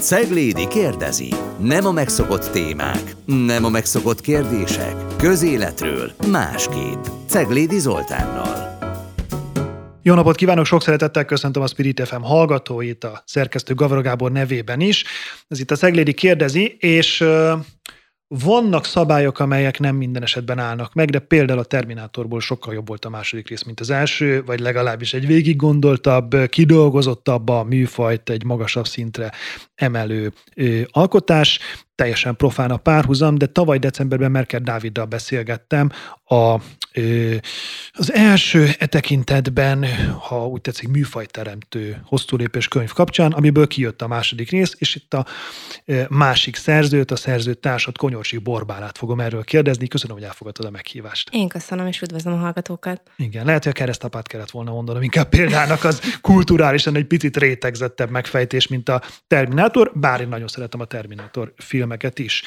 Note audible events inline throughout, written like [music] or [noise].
Ceglédi kérdezi. Nem a megszokott témák, nem a megszokott kérdések. Közéletről másképp. Ceglédi Zoltánnal. Jó napot kívánok, sok szeretettel köszöntöm a Spirit FM hallgatóit, a szerkesztő Gavra Gábor nevében is. Ez itt a Ceglédi kérdezi, és vannak szabályok, amelyek nem minden esetben állnak meg, de például a Terminátorból sokkal jobb volt a második rész, mint az első, vagy legalábbis egy végig gondoltabb, kidolgozottabb a műfajt egy magasabb szintre emelő alkotás teljesen profán a párhuzam, de tavaly decemberben Merkel Dáviddal beszélgettem a, az első e tekintetben, ha úgy tetszik, műfajteremtő hosszú lépés könyv kapcsán, amiből kijött a második rész, és itt a másik szerzőt, a szerző társat, Konyorsi Borbálát fogom erről kérdezni. Köszönöm, hogy elfogadtad a meghívást. Én köszönöm, és üdvözlöm a hallgatókat. Igen, lehet, hogy a keresztapát kellett volna mondanom, inkább példának az kulturálisan egy picit rétegzettebb megfejtés, mint a Terminátor, bár én nagyon szeretem a Terminátor film filmeket is.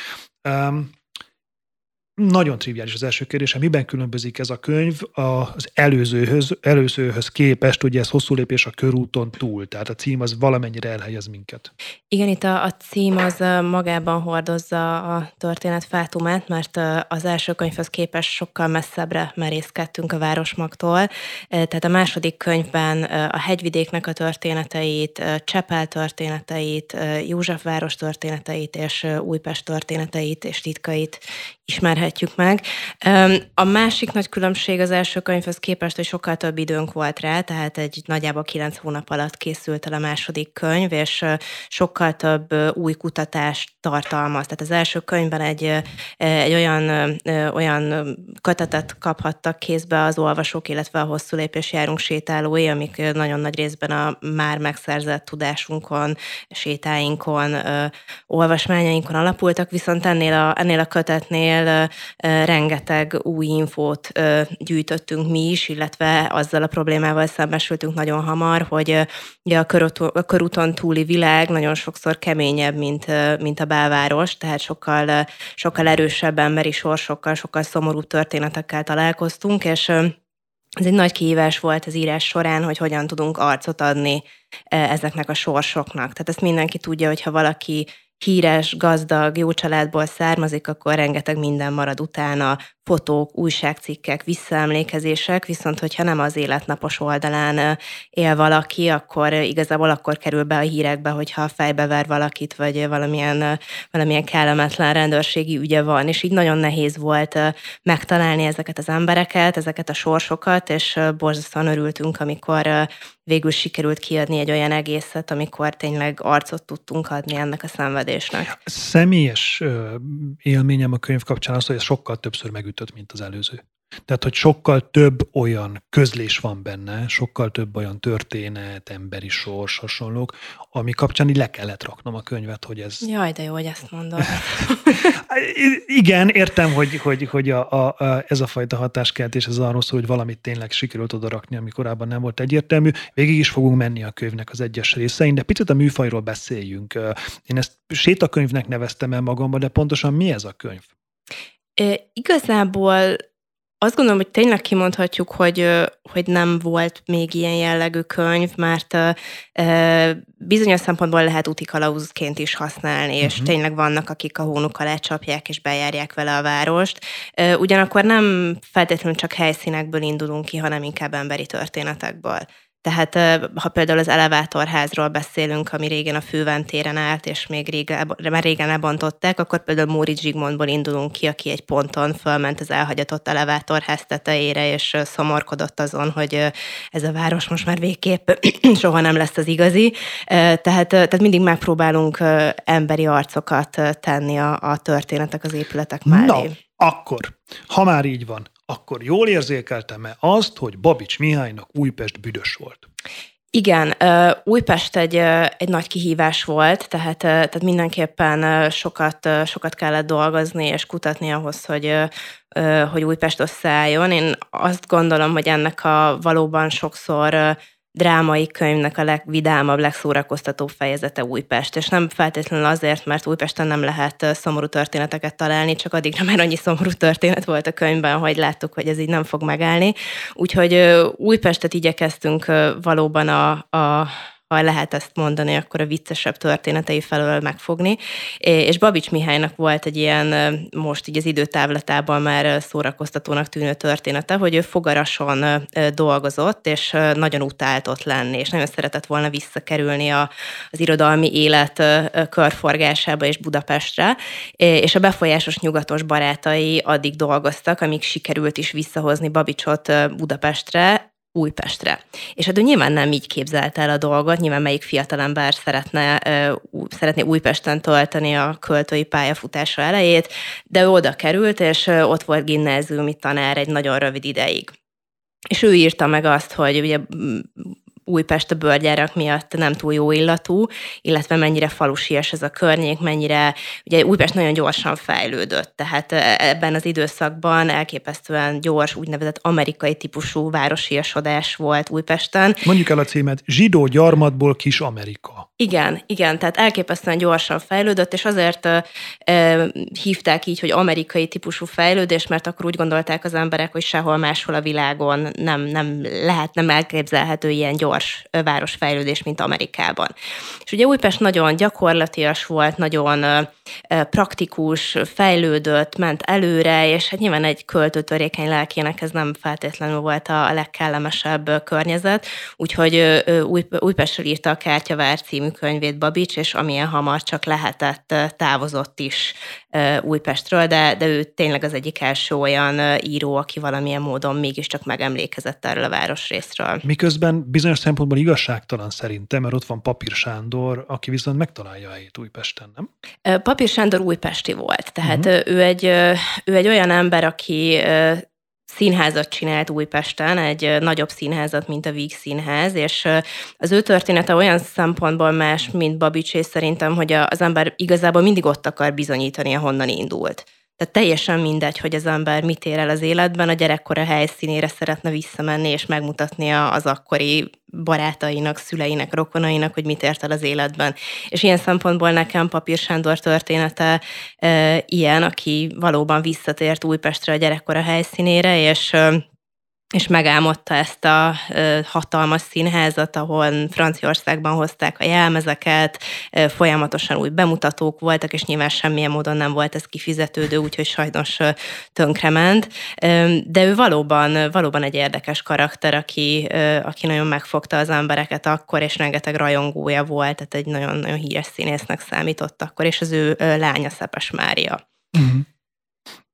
Nagyon triviális az első kérdés, miben különbözik ez a könyv az előzőhöz, előzőhöz képest, ugye ez hosszú lépés a körúton túl, tehát a cím az valamennyire elhelyez minket. Igen, itt a, a cím az magában hordozza a történet fátumát, mert az első könyvhöz képest sokkal messzebbre merészkedtünk a Városmagtól, tehát a második könyvben a hegyvidéknek a történeteit, Csepel történeteit, Józsefváros történeteit és Újpest történeteit és titkait ismerhetjük meg. A másik nagy különbség az első könyvhöz képest, hogy sokkal több időnk volt rá, tehát egy nagyjából kilenc hónap alatt készült el a második könyv, és sokkal több új kutatást tartalmaz. Tehát az első könyvben egy, egy olyan, olyan kötetet kaphattak kézbe az olvasók, illetve a hosszú lépés járunk sétálói, amik nagyon nagy részben a már megszerzett tudásunkon, sétáinkon, olvasmányainkon alapultak, viszont ennél a, ennél a kötetnél rengeteg új infót gyűjtöttünk mi is, illetve azzal a problémával szembesültünk nagyon hamar, hogy ugye a, körúton, túli világ nagyon sokszor keményebb, mint, mint a belváros, tehát sokkal, sokkal erősebb emberi sorsokkal, sokkal szomorú történetekkel találkoztunk, és ez egy nagy kihívás volt az írás során, hogy hogyan tudunk arcot adni ezeknek a sorsoknak. Tehát ezt mindenki tudja, hogy ha valaki híres, gazdag, jó családból származik, akkor rengeteg minden marad utána, fotók, újságcikkek, visszaemlékezések, viszont hogyha nem az életnapos oldalán él valaki, akkor igazából akkor kerül be a hírekbe, hogyha fejbe ver valakit, vagy valamilyen, valamilyen kellemetlen rendőrségi ügye van, és így nagyon nehéz volt megtalálni ezeket az embereket, ezeket a sorsokat, és borzasztóan örültünk, amikor végül sikerült kiadni egy olyan egészet, amikor tényleg arcot tudtunk adni ennek a szenvedésnek. Személyes élményem a könyv kapcsán az, hogy ez sokkal többször megütött, mint az előző. Tehát, hogy sokkal több olyan közlés van benne, sokkal több olyan történet, emberi sors, hasonlók, ami kapcsán így le kellett raknom a könyvet, hogy ez... Jaj, de jó, hogy ezt mondod. [laughs] Igen, értem, hogy, hogy, hogy a, a, a, ez a fajta hatáskeltés, ez arról szól, hogy valamit tényleg sikerült oda rakni, ami korábban nem volt egyértelmű. Végig is fogunk menni a könyvnek az egyes részein, de picit a műfajról beszéljünk. Én ezt sétakönyvnek neveztem el magamba, de pontosan mi ez a könyv? É, igazából azt gondolom, hogy tényleg kimondhatjuk, hogy, hogy nem volt még ilyen jellegű könyv, mert bizonyos szempontból lehet úti kalauzként is használni, és uh-huh. tényleg vannak, akik a hónukkal lecsapják és bejárják vele a várost. Ugyanakkor nem feltétlenül csak helyszínekből indulunk ki, hanem inkább emberi történetekből. Tehát ha például az elevátorházról beszélünk, ami régen a főventéren állt, és még régen, már régen lebontották, akkor például Móri Zsigmondból indulunk ki, aki egy ponton fölment az elhagyatott elevátorház tetejére, és szomorkodott azon, hogy ez a város most már végképp [clears throat] soha nem lesz az igazi. Tehát, tehát mindig megpróbálunk emberi arcokat tenni a, a történetek az épületek mellé. Na, akkor, ha már így van, akkor jól érzékeltem-e azt, hogy Babics Mihálynak Újpest büdös volt? Igen, Újpest egy, egy nagy kihívás volt, tehát, tehát mindenképpen sokat, sokat kellett dolgozni és kutatni ahhoz, hogy, hogy Újpest összeálljon. Én azt gondolom, hogy ennek a valóban sokszor drámai könyvnek a legvidámabb, legszórakoztatóbb fejezete Újpest. És nem feltétlenül azért, mert Újpesten nem lehet szomorú történeteket találni, csak addigra már annyi szomorú történet volt a könyvben, hogy láttuk, hogy ez így nem fog megállni. Úgyhogy Újpestet igyekeztünk valóban a, a ha lehet ezt mondani, akkor a viccesebb történetei felől megfogni. És Babics Mihálynak volt egy ilyen, most így az időtávlatában már szórakoztatónak tűnő története, hogy ő fogarason dolgozott, és nagyon utált ott lenni, és nagyon szeretett volna visszakerülni a, az irodalmi élet körforgásába és Budapestre, és a befolyásos nyugatos barátai addig dolgoztak, amíg sikerült is visszahozni Babicsot Budapestre, Újpestre. És hát ő nyilván nem így képzelte el a dolgot, nyilván melyik fiatalember szeretne, szeretné Újpesten tölteni a költői pályafutása elejét, de ő oda került, és ott volt gimnáziumi tanár egy nagyon rövid ideig. És ő írta meg azt, hogy ugye Újpest a bőrgyárak miatt nem túl jó illatú, illetve mennyire falusias ez a környék, mennyire, ugye Újpest nagyon gyorsan fejlődött, tehát e, ebben az időszakban elképesztően gyors, úgynevezett amerikai típusú városiasodás volt Újpesten. Mondjuk el a címet, zsidó gyarmatból kis Amerika. Igen, igen, tehát elképesztően gyorsan fejlődött, és azért e, hívták így, hogy amerikai típusú fejlődés, mert akkor úgy gondolták az emberek, hogy sehol máshol a világon nem, nem lehet, nem elképzelhető ilyen gyors városfejlődés, mint Amerikában. És ugye Újpest nagyon gyakorlatias volt, nagyon praktikus, fejlődött, ment előre, és hát nyilván egy költőtörékeny lelkének ez nem feltétlenül volt a legkellemesebb környezet, úgyhogy Újpestről írta a Kártyavár című könyvét Babics, és amilyen hamar csak lehetett, távozott is Újpestről, de, de ő tényleg az egyik első olyan író, aki valamilyen módon mégiscsak megemlékezett erről a városrészről. Miközben bizonyos szempontból igazságtalan szerintem, mert ott van Papír Sándor, aki viszont megtalálja a helyét Újpesten, nem? Papír Sándor újpesti volt, tehát uh-huh. ő, egy, ő egy olyan ember, aki színházat csinált Újpesten, egy nagyobb színházat, mint a Víg Színház, és az ő története olyan szempontból más, mint Babicsé szerintem, hogy az ember igazából mindig ott akar bizonyítani, ahonnan indult. Tehát teljesen mindegy, hogy az ember mit ér el az életben, a gyerekkora helyszínére szeretne visszamenni és megmutatni az akkori barátainak, szüleinek, rokonainak, hogy mit ért el az életben. És ilyen szempontból nekem Papír Sándor története e, ilyen, aki valóban visszatért Újpestre a gyerekkora helyszínére, és e, és megálmodta ezt a hatalmas színházat, ahol Franciaországban hozták a jelmezeket, folyamatosan új bemutatók voltak, és nyilván semmilyen módon nem volt ez kifizetődő, úgyhogy sajnos tönkrement. De ő valóban, valóban egy érdekes karakter, aki, aki nagyon megfogta az embereket akkor, és rengeteg rajongója volt, tehát egy nagyon, nagyon híres színésznek számított akkor, és az ő lánya Szepes Mária. Uh-huh.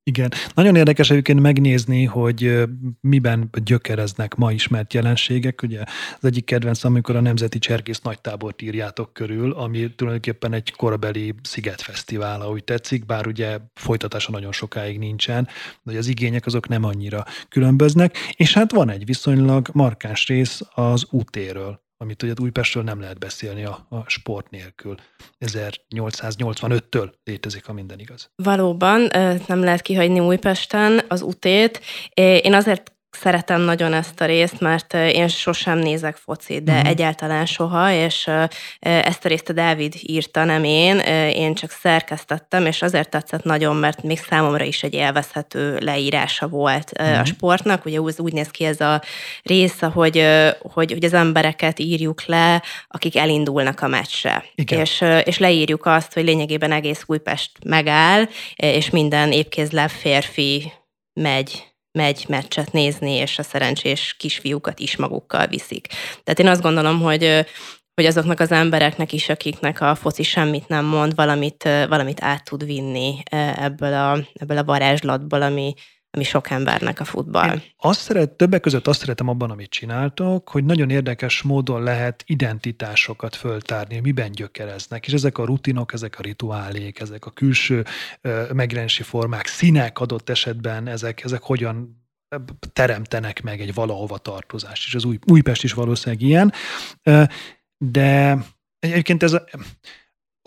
Igen. Nagyon érdekes egyébként megnézni, hogy miben gyökereznek ma ismert jelenségek. Ugye az egyik kedvenc, amikor a Nemzeti Cserkész Nagytábort írjátok körül, ami tulajdonképpen egy korabeli szigetfesztivál, ahogy tetszik, bár ugye folytatása nagyon sokáig nincsen, de az igények azok nem annyira különböznek. És hát van egy viszonylag markáns rész az útéről, amit ugye Újpestről nem lehet beszélni a, a sport nélkül. 1885-től létezik, ha minden igaz. Valóban, nem lehet kihagyni Újpesten az utét. Én azért szeretem nagyon ezt a részt, mert én sosem nézek focit, de uh-huh. egyáltalán soha, és ezt a részt a Dávid írta, nem én, én csak szerkesztettem, és azért tetszett nagyon, mert még számomra is egy élvezhető leírása volt uh-huh. a mhm. sportnak. Ugye úgy, úgy néz ki ez a rész, hogy, hogy, hogy az embereket írjuk le, akik elindulnak a meccsre. És, és leírjuk azt, hogy lényegében egész Újpest megáll, és minden épkézláb férfi megy megy meccset nézni, és a szerencsés kisfiúkat is magukkal viszik. Tehát én azt gondolom, hogy hogy azoknak az embereknek is, akiknek a foci semmit nem mond, valamit, valamit át tud vinni ebből a, ebből a varázslatból, ami, ami sok embernek a futball. Én azt szeret, többek között azt szeretem abban, amit csináltok, hogy nagyon érdekes módon lehet identitásokat föltárni, miben gyökereznek, és ezek a rutinok, ezek a rituálék, ezek a külső megjelenési formák, színek adott esetben, ezek, ezek hogyan teremtenek meg egy valahova tartozást, és az új, Újpest is valószínűleg ilyen, de egyébként ez a,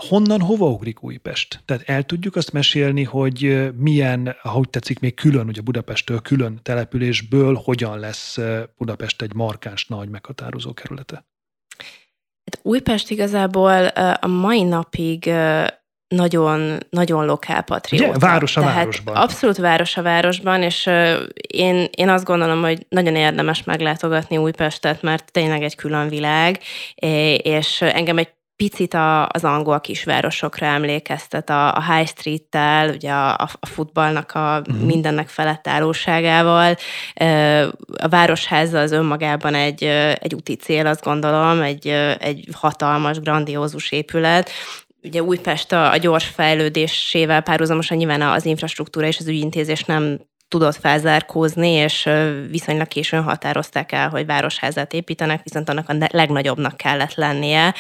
honnan hova ugrik Újpest? Tehát el tudjuk azt mesélni, hogy milyen, ahogy tetszik, még külön, ugye Budapesttől külön településből hogyan lesz Budapest egy markáns nagy meghatározó kerülete? Hát Újpest igazából a mai napig nagyon, nagyon lokál patrióta. Ugye? Város a Tehát városban. Abszolút város a városban, és én, én azt gondolom, hogy nagyon érdemes meglátogatni Újpestet, mert tényleg egy külön világ, és engem egy picit a, az angol kisvárosokra emlékeztet, a, a High Street-tel, ugye a, a futballnak a mm. mindennek felettállóságával. A Városháza az önmagában egy, egy úti cél, azt gondolom, egy, egy hatalmas, grandiózus épület, ugye Újpest a, a gyors fejlődésével párhuzamosan nyilván az infrastruktúra és az ügyintézés nem tudott felzárkózni, és viszonylag későn határozták el, hogy városházat építenek, viszont annak a legnagyobbnak kellett lennie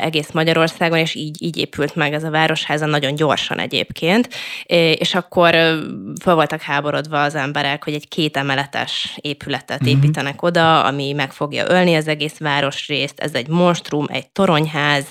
egész Magyarországon, és így, így épült meg ez a városháza nagyon gyorsan egyébként, és akkor fel voltak háborodva az emberek, hogy egy kétemeletes épületet mm-hmm. építenek oda, ami meg fogja ölni az egész városrészt, ez egy monstrum, egy toronyház,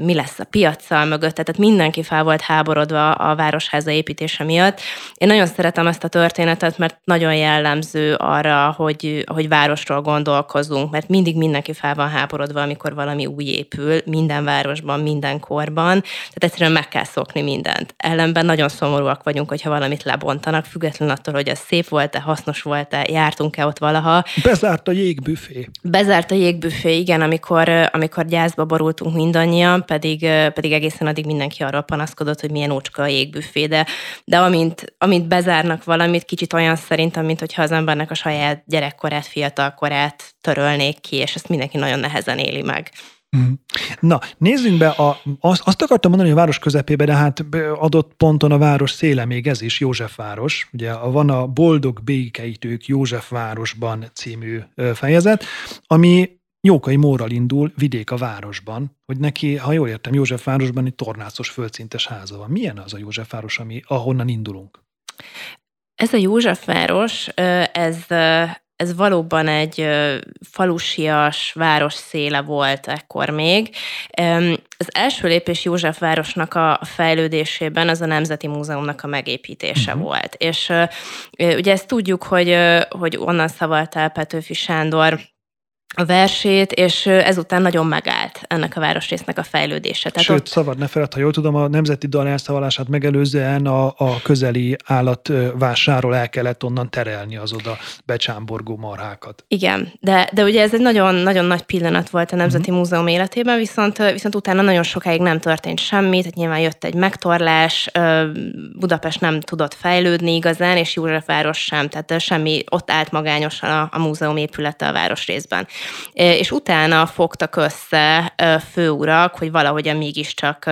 mi lesz a piaccal mögött, tehát mindenki fel volt háborodva a városháza építése miatt. Én nagyon szeretem ezt a történetet, mert nagyon jellemző arra, hogy, hogy városról gondolkozunk, mert mindig mindenki fel van háborodva, amikor valami új épül, minden városban, minden korban, tehát egyszerűen meg kell szokni mindent. Ellenben nagyon szomorúak vagyunk, hogyha valamit lebontanak, függetlenül attól, hogy ez szép volt-e, hasznos volt-e, jártunk-e ott valaha. Bezárt a jégbüfé. Bezárt a jégbüfé, igen, amikor, amikor gyászba borultunk mindannyian, pedig, pedig egészen addig mindenki arra panaszkodott, hogy milyen ócska a jégbüfé, de, de amint, amint bezárnak valamit, valamit kicsit olyan szerintem, mint hogyha az embernek a saját gyerekkorát, fiatalkorát törölnék ki, és ezt mindenki nagyon nehezen éli meg. Mhm. Na, nézzünk be, a, azt, azt akartam mondani, hogy a város közepébe, de hát adott ponton a város széle még ez is, Józsefváros. Ugye van a Boldog Békeitők Józsefvárosban című fejezet, ami Jókai Mórral indul vidék a városban, hogy neki, ha jól értem, Józsefvárosban egy tornácos földszintes háza van. Milyen az a Józsefváros, ami, ahonnan indulunk? Ez a Józsefváros, ez, ez valóban egy falusias város széle volt ekkor még. Az első lépés Józsefvárosnak a fejlődésében az a Nemzeti Múzeumnak a megépítése uh-huh. volt. És ugye ezt tudjuk, hogy, hogy onnan szavalt el Petőfi Sándor a versét, és ezután nagyon megállt ennek a városrésznek a fejlődése. Tehát Sőt, ott... szabad ne feled, ha jól tudom, a nemzeti dal elszavallását megelőzően a, a közeli állatvásáról el kellett onnan terelni az oda becsámborgó marhákat. Igen, de, de ugye ez egy nagyon, nagyon nagy pillanat volt a Nemzeti uh-huh. Múzeum életében, viszont, viszont utána nagyon sokáig nem történt semmi, tehát nyilván jött egy megtorlás, Budapest nem tudott fejlődni igazán, és Józsefváros sem, tehát semmi, ott állt magányosan a, a múzeum épülete a városrészben és utána fogtak össze főurak, hogy valahogyan mégiscsak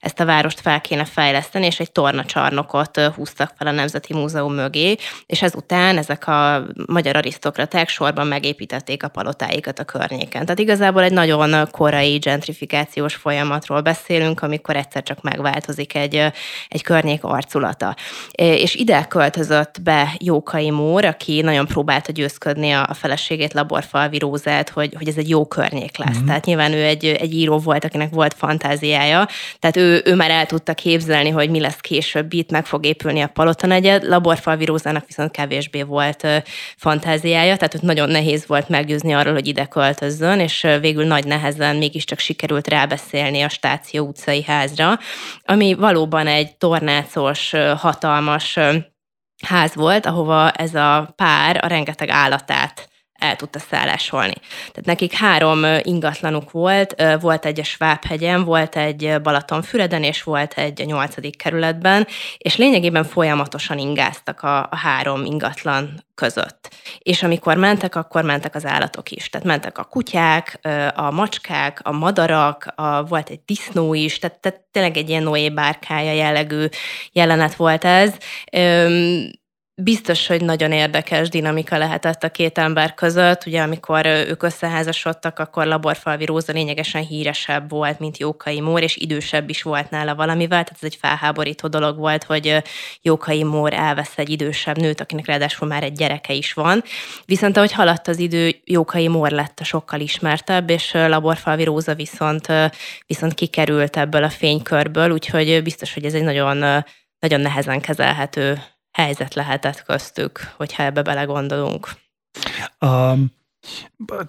ezt a várost fel kéne fejleszteni, és egy tornacsarnokot húztak fel a Nemzeti Múzeum mögé, és ezután ezek a magyar arisztokraták sorban megépítették a palotáikat a környéken. Tehát igazából egy nagyon korai gentrifikációs folyamatról beszélünk, amikor egyszer csak megváltozik egy, egy környék arculata. És ide költözött be Jókai Mór, aki nagyon próbálta győzködni a feleségét Laborfalvi Rózát, képzelt, hogy, hogy ez egy jó környék lesz. Mm-hmm. Tehát nyilván ő egy, egy író volt, akinek volt fantáziája, tehát ő, ő már el tudta képzelni, hogy mi lesz később, itt meg fog épülni a Palota negyed, Laborfalvi Rózának viszont kevésbé volt fantáziája, tehát őt nagyon nehéz volt meggyőzni arról, hogy ide költözzön, és végül nagy nehezen mégiscsak sikerült rábeszélni a Stáció utcai házra, ami valóban egy tornácos, hatalmas ház volt, ahova ez a pár a rengeteg állatát el tudta szállásolni. Tehát nekik három ingatlanuk volt, volt egy a Svábhegyen, volt egy Balatonfüreden, és volt egy a nyolcadik kerületben, és lényegében folyamatosan ingáztak a, a három ingatlan között. És amikor mentek, akkor mentek az állatok is. Tehát mentek a kutyák, a macskák, a madarak, a, volt egy disznó is, tehát, tehát tényleg egy ilyen Noé bárkája jellegű jelenet volt ez. Üm, biztos, hogy nagyon érdekes dinamika lehetett a két ember között. Ugye amikor ők összeházasodtak, akkor Laborfalvi Róza lényegesen híresebb volt, mint Jókai Mór, és idősebb is volt nála valamivel, tehát ez egy felháborító dolog volt, hogy Jókai Mór elvesz egy idősebb nőt, akinek ráadásul már egy gyereke is van. Viszont ahogy haladt az idő, Jókai Mór lett a sokkal ismertebb, és Laborfalvi Róza viszont, viszont kikerült ebből a fénykörből, úgyhogy biztos, hogy ez egy nagyon, nagyon nehezen kezelhető helyzet lehetett köztük, hogyha ebbe belegondolunk. Um,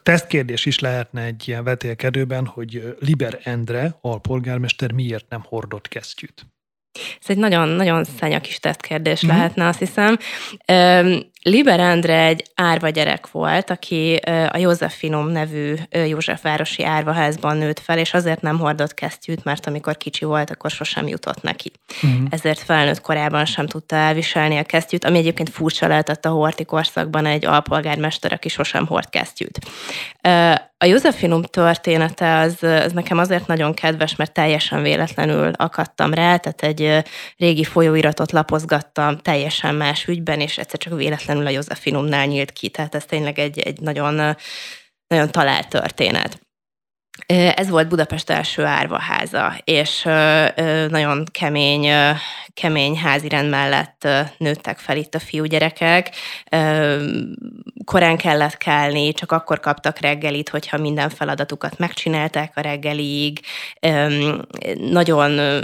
Tesztkérdés is lehetne egy ilyen vetélkedőben, hogy Liber Endre, alpolgármester miért nem hordott kesztyűt? Ez egy nagyon-nagyon szennya kis tesztkérdés mm-hmm. lehetne, azt hiszem. Liber Endre egy árva gyerek volt, aki a Józsefinum nevű Józsefvárosi árvaházban nőtt fel, és azért nem hordott kesztyűt, mert amikor kicsi volt, akkor sosem jutott neki. Uh-huh. Ezért felnőtt korában sem tudta elviselni a kesztyűt, ami egyébként furcsa lehetett a horti korszakban egy alpolgármester, aki sosem hord kesztyűt. A Józsefinum története az, az nekem azért nagyon kedves, mert teljesen véletlenül akadtam rá, tehát egy régi folyóiratot lapozgattam teljesen más ügyben, és egyszer csak véletlenül a Józsefinumnál nyílt ki, tehát ez tényleg egy, egy nagyon, nagyon talált történet. Ez volt Budapest első árvaháza, és nagyon kemény, kemény házirend mellett nőttek fel itt a fiúgyerekek. Korán kellett kelni, csak akkor kaptak reggelit, hogyha minden feladatukat megcsinálták a reggeliig.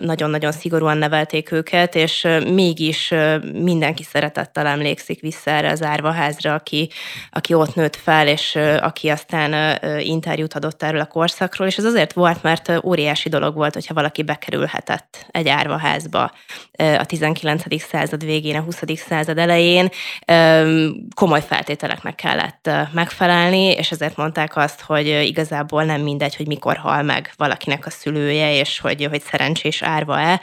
Nagyon-nagyon szigorúan nevelték őket, és mégis mindenki szeretettel emlékszik vissza erre az árvaházra, aki, aki ott nőtt fel, és aki aztán interjút adott erről a korszakról, és ez azért volt, mert óriási dolog volt, hogyha valaki bekerülhetett egy árvaházba a 19. század végén, a 20. század elején komoly feltételeknek kellett megfelelni, és ezért mondták azt, hogy igazából nem mindegy, hogy mikor hal meg valakinek a szülője, és hogy, hogy szerencsés árva-e.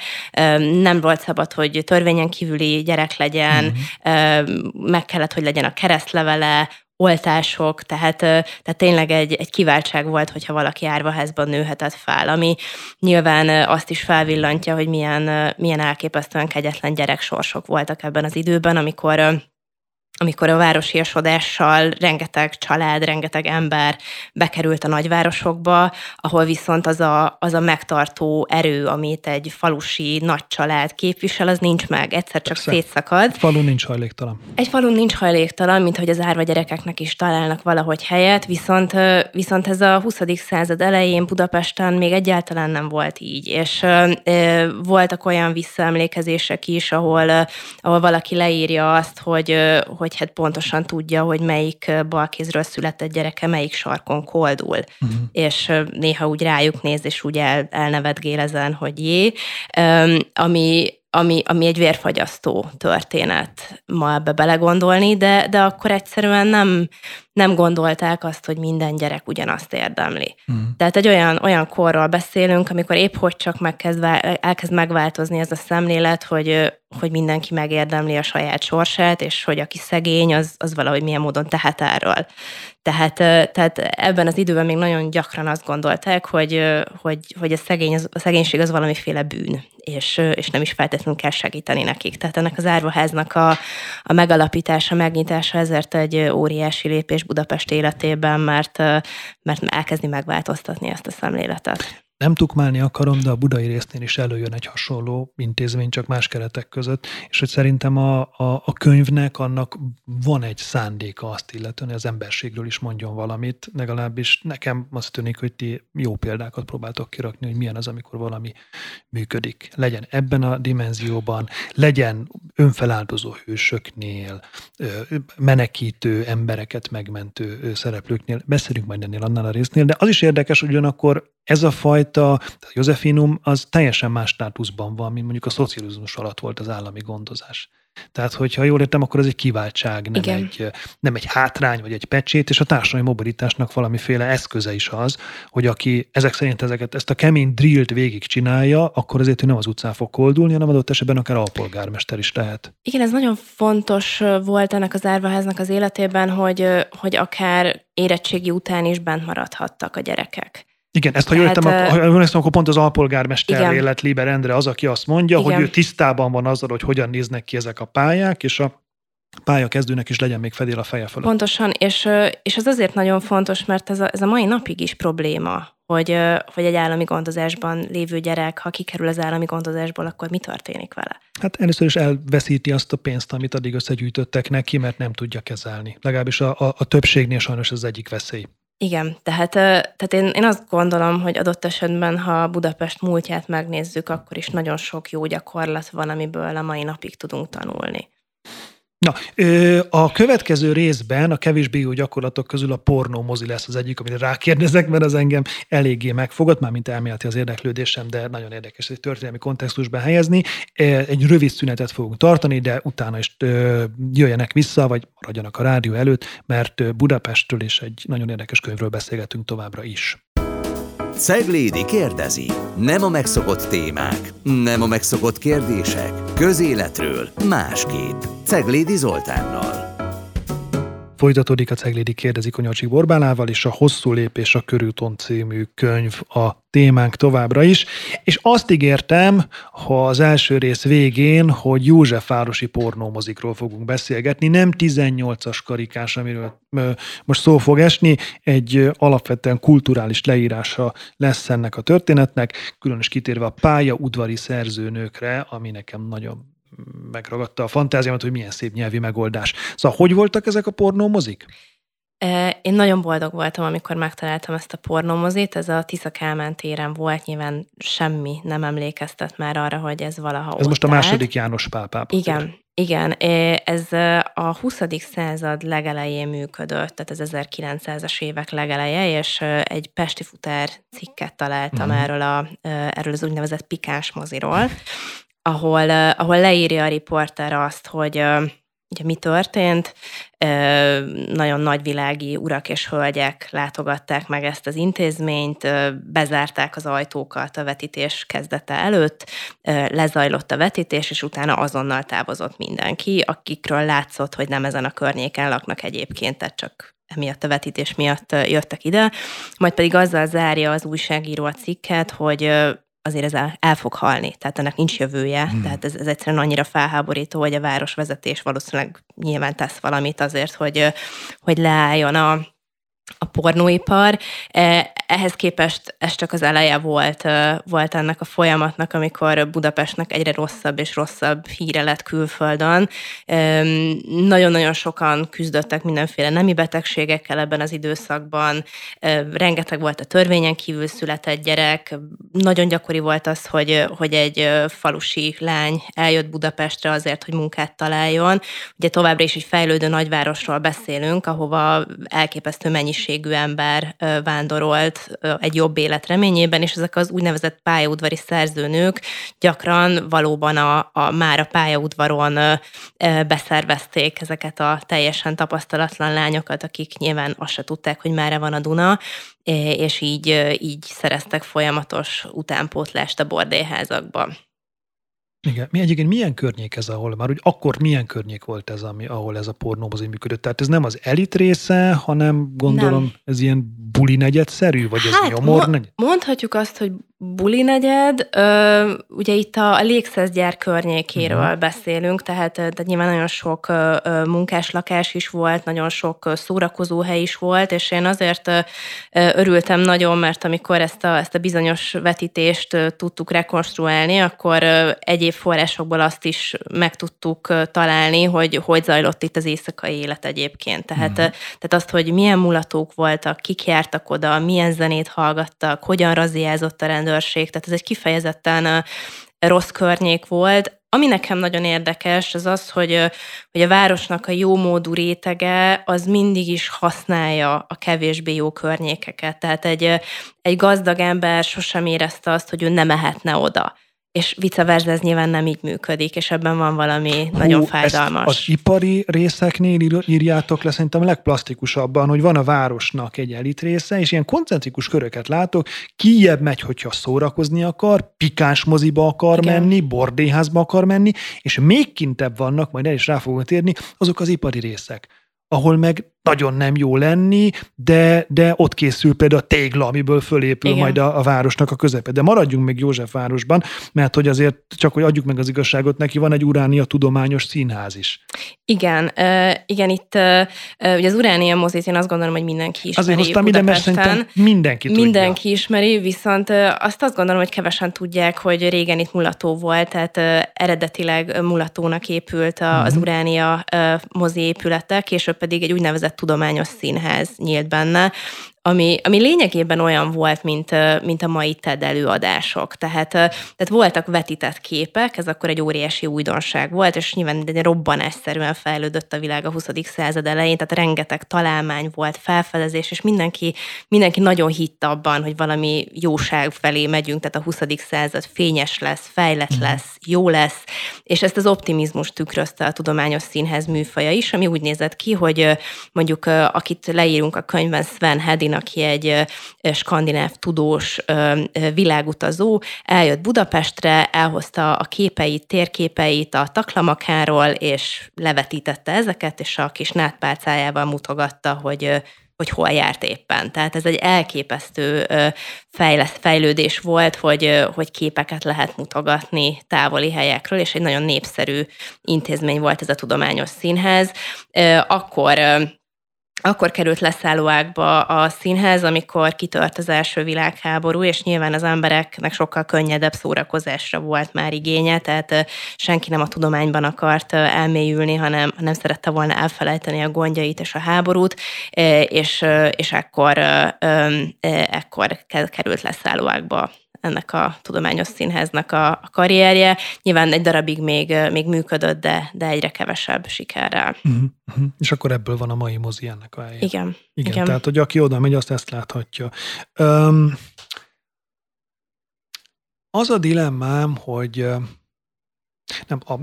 Nem volt szabad, hogy törvényen kívüli gyerek legyen, mm-hmm. meg kellett, hogy legyen a keresztlevele, oltások, tehát, tehát tényleg egy, egy kiváltság volt, hogyha valaki árvaházban nőhetett fel, ami nyilván azt is felvillantja, hogy milyen, milyen elképesztően kegyetlen gyereksorsok voltak ebben az időben, amikor amikor a városiasodással rengeteg család, rengeteg ember bekerült a nagyvárosokba, ahol viszont az a, az a megtartó erő, amit egy falusi nagy család képvisel, az nincs meg, egyszer csak Persze. szétszakad. Egy falu nincs hajléktalan. Egy falu nincs hajléktalan, mint hogy az árva gyerekeknek is találnak valahogy helyet, viszont, viszont ez a 20. század elején Budapesten még egyáltalán nem volt így, és e, voltak olyan visszaemlékezések is, ahol, ahol valaki leírja azt, hogy, hogy hogy hát pontosan tudja, hogy melyik balkézről született gyereke melyik sarkon koldul. Uh-huh. És néha úgy rájuk néz, és úgy el, elnevetgél ezen, hogy jé. Ami, ami, ami egy vérfagyasztó történet ma ebbe belegondolni, de, de akkor egyszerűen nem, nem gondolták azt, hogy minden gyerek ugyanazt érdemli. Mm. Tehát egy olyan, olyan korról beszélünk, amikor épp hogy csak megkezd, elkezd megváltozni ez a szemlélet, hogy, hogy mindenki megérdemli a saját sorsát, és hogy aki szegény, az, az valahogy milyen módon tehet erről. Tehát, tehát ebben az időben még nagyon gyakran azt gondolták, hogy, hogy, hogy a, szegény, a szegénység az valamiféle bűn, és, és nem is feltétlenül kell segíteni nekik. Tehát ennek az árvaháznak a, a megalapítása, megnyitása ezért egy óriási lépés Budapest életében, mert, mert elkezdi megváltoztatni ezt a szemléletet. Nem tukmálni akarom, de a budai résznél is előjön egy hasonló intézmény, csak más keretek között, és hogy szerintem a, a, a könyvnek annak van egy szándéka azt illetően, hogy az emberségről is mondjon valamit, legalábbis nekem azt tűnik, hogy ti jó példákat próbáltok kirakni, hogy milyen az, amikor valami működik. Legyen ebben a dimenzióban, legyen önfeláldozó hősöknél, menekítő embereket megmentő szereplőknél, beszélünk majd ennél annál a résznél, de az is érdekes, hogy ugyanakkor ez a fajta, a Josefinum az teljesen más státuszban van, mint mondjuk a szocializmus alatt volt az állami gondozás. Tehát, hogyha jól értem, akkor ez egy kiváltság, nem egy, nem egy hátrány vagy egy pecsét, és a társadalmi mobilitásnak valamiféle eszköze is az, hogy aki ezek szerint ezeket, ezt a kemény drillt végig csinálja, akkor azért ő nem az utcán fog koldulni, hanem adott esetben akár alpolgármester is lehet. Igen, ez nagyon fontos volt ennek az árvaháznak az életében, hogy, hogy akár érettségi után is bent maradhattak a gyerekek. Igen, ezt ha jól értem, hát, akkor, akkor pont az alpolgármester lett Liber Endre az, aki azt mondja, igen. hogy ő tisztában van azzal, hogy hogyan néznek ki ezek a pályák, és a pályakezdőnek is legyen még fedél a feje fölött. Pontosan, és, és ez azért nagyon fontos, mert ez a, ez a mai napig is probléma, hogy, hogy egy állami gondozásban lévő gyerek, ha kikerül az állami gondozásból, akkor mi történik vele? Hát először is elveszíti azt a pénzt, amit addig összegyűjtöttek neki, mert nem tudja kezelni. Legalábbis a, a, a többségnél sajnos ez az egyik veszély. Igen, tehát, tehát én, én azt gondolom, hogy adott esetben, ha Budapest múltját megnézzük, akkor is nagyon sok jó gyakorlat van, amiből a mai napig tudunk tanulni. Na, a következő részben a kevésbé jó gyakorlatok közül a pornó mozi lesz az egyik, amire rákérdezek, mert az engem eléggé megfogott, már mint elméleti az érdeklődésem, de nagyon érdekes egy történelmi kontextusban helyezni. Egy rövid szünetet fogunk tartani, de utána is jöjjenek vissza, vagy maradjanak a rádió előtt, mert Budapestről és egy nagyon érdekes könyvről beszélgetünk továbbra is. Ceglédi kérdezi. Nem a megszokott témák, nem a megszokott kérdések. Közéletről másképp. Ceglédi Zoltánnal. Folytatódik a Ceglédi kérdezi Konyacsik Borbálával, és a Hosszú lépés a körülton című könyv a témánk továbbra is. És azt ígértem, ha az első rész végén, hogy Józsefvárosi pornómozikról fogunk beszélgetni, nem 18-as karikás, amiről most szó fog esni, egy alapvetően kulturális leírása lesz ennek a történetnek, különös kitérve a pálya udvari szerzőnőkre, ami nekem nagyon megragadta a fantáziámat, hogy milyen szép nyelvi megoldás. Szóval hogy voltak ezek a pornómozik? Én nagyon boldog voltam, amikor megtaláltam ezt a pornómozit. Ez a Tisza Kálmán téren volt, nyilván semmi nem emlékeztet már arra, hogy ez valaha Ez most a második János Pál pápa Igen, tér. igen. Ez a 20. század legelején működött, tehát az 1900-as évek legeleje, és egy Pesti Futár cikket találtam uh-huh. erről, a, erről az úgynevezett pikáns moziról, ahol, ahol leírja a riporter azt, hogy ugye mi történt. Nagyon nagyvilági urak és hölgyek látogatták meg ezt az intézményt, bezárták az ajtókat a vetítés kezdete előtt, lezajlott a vetítés, és utána azonnal távozott mindenki, akikről látszott, hogy nem ezen a környéken laknak egyébként, tehát csak emiatt a vetítés miatt jöttek ide, majd pedig azzal zárja az újságíró a cikket, hogy azért ez el, el fog halni, tehát ennek nincs jövője, hmm. tehát ez, ez egyszerűen annyira felháborító, hogy a városvezetés valószínűleg nyilván tesz valamit azért, hogy, hogy leálljon a, a pornóipar. E, ehhez képest ez csak az eleje volt, volt ennek a folyamatnak, amikor Budapestnek egyre rosszabb és rosszabb híre lett külföldön. Nagyon-nagyon sokan küzdöttek mindenféle nemi betegségekkel ebben az időszakban. Rengeteg volt a törvényen kívül született gyerek. Nagyon gyakori volt az, hogy, hogy egy falusi lány eljött Budapestre azért, hogy munkát találjon. Ugye továbbra is egy fejlődő nagyvárosról beszélünk, ahova elképesztő mennyi mennyiségű ember vándorolt egy jobb élet reményében, és ezek az úgynevezett pályaudvari szerzőnők gyakran valóban a, a már a pályaudvaron beszervezték ezeket a teljesen tapasztalatlan lányokat, akik nyilván azt se tudták, hogy merre van a Duna, és így, így szereztek folyamatos utánpótlást a bordélyházakba. Igen. Mi egyébként milyen környék ez, ahol már úgy akkor milyen környék volt ez, ami, ahol ez a pornómozi működött? Tehát ez nem az elit része, hanem gondolom nem. ez ilyen buli negyedszerű, vagy hát, ez nyomor negyed? Mondhatjuk azt, hogy buli negyed, ö, ugye itt a, légszezgyár környékéről uh-huh. beszélünk, tehát, tehát nyilván nagyon sok ö, munkás lakás is volt, nagyon sok szórakozóhely is volt, és én azért ö, örültem nagyon, mert amikor ezt a, ezt a bizonyos vetítést ö, tudtuk rekonstruálni, akkor ö, egyéb forrásokból azt is meg tudtuk ö, találni, hogy hogy zajlott itt az éjszakai élet egyébként. Tehát, uh-huh. tehát azt, hogy milyen mulatók voltak, kik jártak oda, milyen zenét hallgattak, hogyan raziázott a rendőr, rendőrség, tehát ez egy kifejezetten rossz környék volt. Ami nekem nagyon érdekes, az az, hogy, hogy a városnak a jó módú rétege az mindig is használja a kevésbé jó környékeket. Tehát egy, egy gazdag ember sosem érezte azt, hogy ő nem mehetne oda és vice versa, ez nyilván nem így működik, és ebben van valami Hú, nagyon fájdalmas. az ipari részeknél írjátok le szerintem legplastikusabban, hogy van a városnak egy elit része, és ilyen koncentrikus köröket látok, kijebb megy, hogyha szórakozni akar, pikáns moziba akar Igen. menni, bordéházba akar menni, és még kintebb vannak, majd el is rá fogunk térni, azok az ipari részek ahol meg nagyon nem jó lenni, de, de ott készül például a tégla, amiből fölépül Igen. majd a, a városnak a közepe. De maradjunk még Józsefvárosban, mert hogy azért csak, hogy adjuk meg az igazságot, neki van egy Uránia tudományos színház is. Igen, uh, igen, itt uh, ugye az Uránia mozit én azt gondolom, hogy mindenki ismeri Azért hoztam ide, mert szerintem mindenki tudja. Mindenki ismeri, viszont azt azt gondolom, hogy kevesen tudják, hogy régen itt mulató volt, tehát uh, eredetileg mulatónak épült a, uh-huh. az. Uránia uh, mozi épülete, később pedig egy úgynevezett tudományos színház nyílt benne, ami, ami lényegében olyan volt, mint, mint a mai TED előadások. Tehát, tehát voltak vetített képek, ez akkor egy óriási újdonság volt, és nyilván robbanásszerűen fejlődött a világ a 20. század elején, tehát rengeteg találmány volt, felfedezés, és mindenki, mindenki nagyon hitt abban, hogy valami jóság felé megyünk, tehát a 20. század fényes lesz, fejlett mhm. lesz, jó lesz, és ezt az optimizmus tükrözte a tudományos színhez műfaja is, ami úgy nézett ki, hogy mondjuk akit leírunk a könyvben, Sven Hedin, aki egy skandináv tudós világutazó, eljött Budapestre, elhozta a képeit, térképeit a taklamakáról, és levetítette ezeket, és a kis nátpálcájával mutogatta, hogy hogy hol járt éppen. Tehát ez egy elképesztő fejlesz, fejlődés volt, hogy, hogy képeket lehet mutogatni távoli helyekről, és egy nagyon népszerű intézmény volt ez a tudományos színház. Akkor akkor került leszállóákba a színház, amikor kitört az első világháború, és nyilván az embereknek sokkal könnyedebb szórakozásra volt már igénye, tehát senki nem a tudományban akart elmélyülni, hanem nem szerette volna elfelejteni a gondjait és a háborút, és, és ekkor, ekkor került leszállóákba ennek a tudományos színháznak a, a karrierje. Nyilván egy darabig még, még működött, de, de egyre kevesebb sikerrel. Uh-huh, uh-huh. És akkor ebből van a mai mozi ennek a helye. Igen. Igen, igen. tehát hogy aki oda megy, azt ezt láthatja. Um, az a dilemmám, hogy nem, a,